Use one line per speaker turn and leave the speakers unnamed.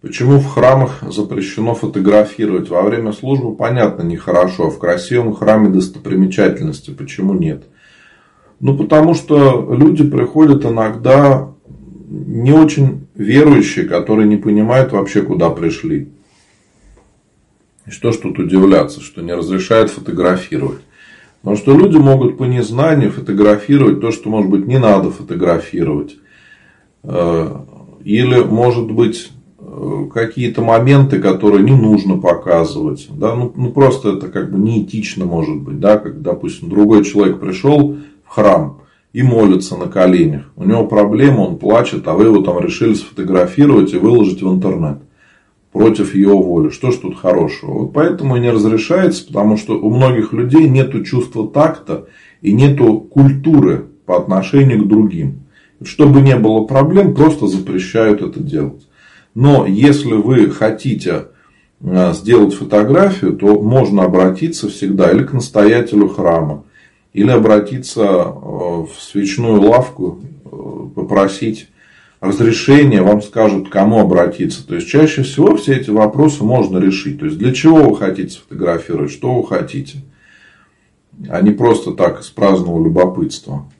Почему в храмах запрещено фотографировать? Во время службы, понятно, нехорошо. А в красивом храме достопримечательности почему нет? Ну, потому что люди приходят иногда не очень верующие, которые не понимают вообще, куда пришли. И что ж тут удивляться, что не разрешают фотографировать. Потому что люди могут по незнанию фотографировать то, что, может быть, не надо фотографировать. Э, или, может быть, какие-то моменты, которые не нужно показывать. Да? Ну, ну, просто это как бы неэтично может быть. Да? Как, допустим, другой человек пришел в храм и молится на коленях. У него проблема, он плачет, а вы его там решили сфотографировать и выложить в интернет против его воли. Что ж тут хорошего? Вот поэтому и не разрешается, потому что у многих людей нет чувства такта и нет культуры по отношению к другим. Чтобы не было проблем, просто запрещают это делать. Но если вы хотите э, сделать фотографию, то можно обратиться всегда или к настоятелю храма, или обратиться э, в свечную лавку, э, попросить разрешение, вам скажут, к кому обратиться. То есть, чаще всего все эти вопросы можно решить. То есть, для чего вы хотите сфотографировать, что вы хотите, а не просто так из праздного любопытства.